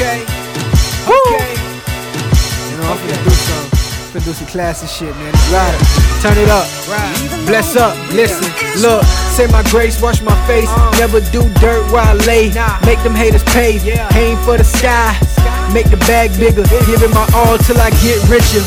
Okay. Okay. You know, I'm finna do some, finna do some classy shit, man. Right. Turn it up. Right. Bless up. Listen. Look. Say my grace, wash my face. Uh. Never do dirt while I lay. Make them haters pay. Aim for the sky. Make the bag bigger. Give it my all till I get richer.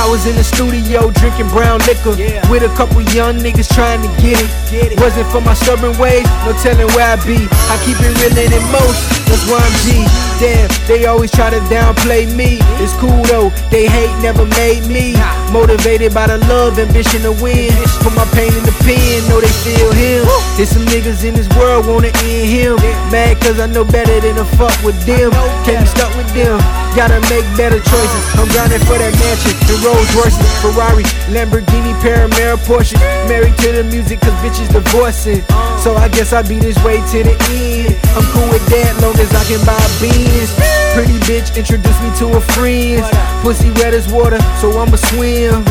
I was in the studio drinking brown liquor with a couple young niggas trying to get it. it Wasn't for my stubborn ways, no telling where I be. I keep it realer than most, that's why I'm G. Damn, they always try to downplay me. It's cool though, they hate never made me. Motivated by the love, ambition to win. Put my pain in the pen, know they feel him. There's some niggas in this world wanna end him. Mad cause I know better than to fuck with them. Can't be stuck with them. Gotta make better choices. I'm grinding for that mansion. The Rolls Royces, Ferrari, Lamborghini, Panamera, Porsche. Married to the music cause bitches divorcing. So I guess I'll be this way to the end. I'm cool with that long as I can buy beans. Pretty bitch introduce me to her friends. Pussy wet as water, so I'ma swim.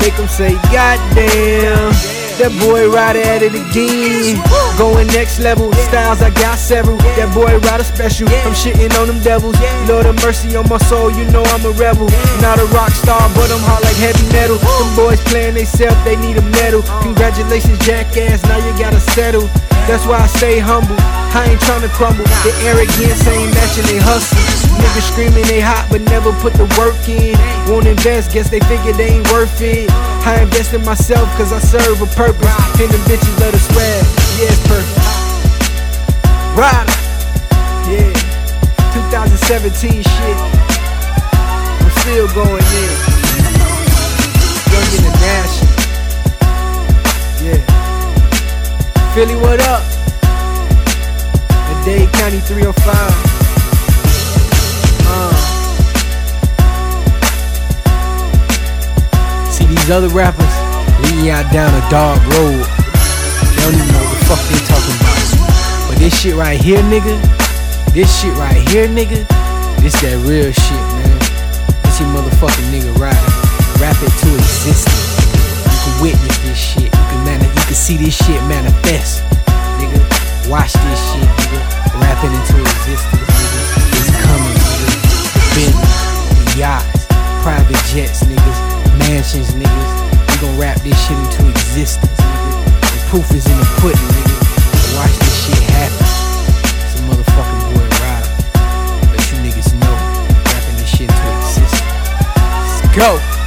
Make them say, Goddamn. That boy right at it again. Going next level. Styles, I got several. That boy Ryder special. I'm shitting on them devils. Lord of mercy on my soul, you know I'm a rebel. Not a rock star, but I'm hot like heavy metal. Them boys playing they self, they need a medal. Congratulations, jackass, now you gotta settle. That's why I stay humble. I ain't tryna crumble. The arrogance ain't matching they hustle. Niggas screaming they hot, but never put the work in. Won't invest, guess they figure they ain't worth it. I invest in myself cause I serve a purpose. And them bitches let us swag. Yeah, it's perfect. Ryder. Yeah. 2017 shit. I'm still going in. Young International. Yeah. Philly, what up? The Dade County 305. These other rappers leading y'all down a dark road. They don't even know what the fuck they talking about. But this shit right here, nigga. This shit right here, nigga. This that real shit, man. This your motherfucking nigga ride. Rap it to existence. You can witness this shit. You can man, you can see this shit manifest, nigga. Watch this shit, nigga. Rap it into existence, nigga. It's coming, nigga. Bentley, yachts, private jets, niggas, mansions, niggas. This shit into existence. The proof is in the pudding, nigga. Watch this shit happen. It's a motherfucking boy Ryder. Let you niggas know. Rapping this shit into existence. Let's go.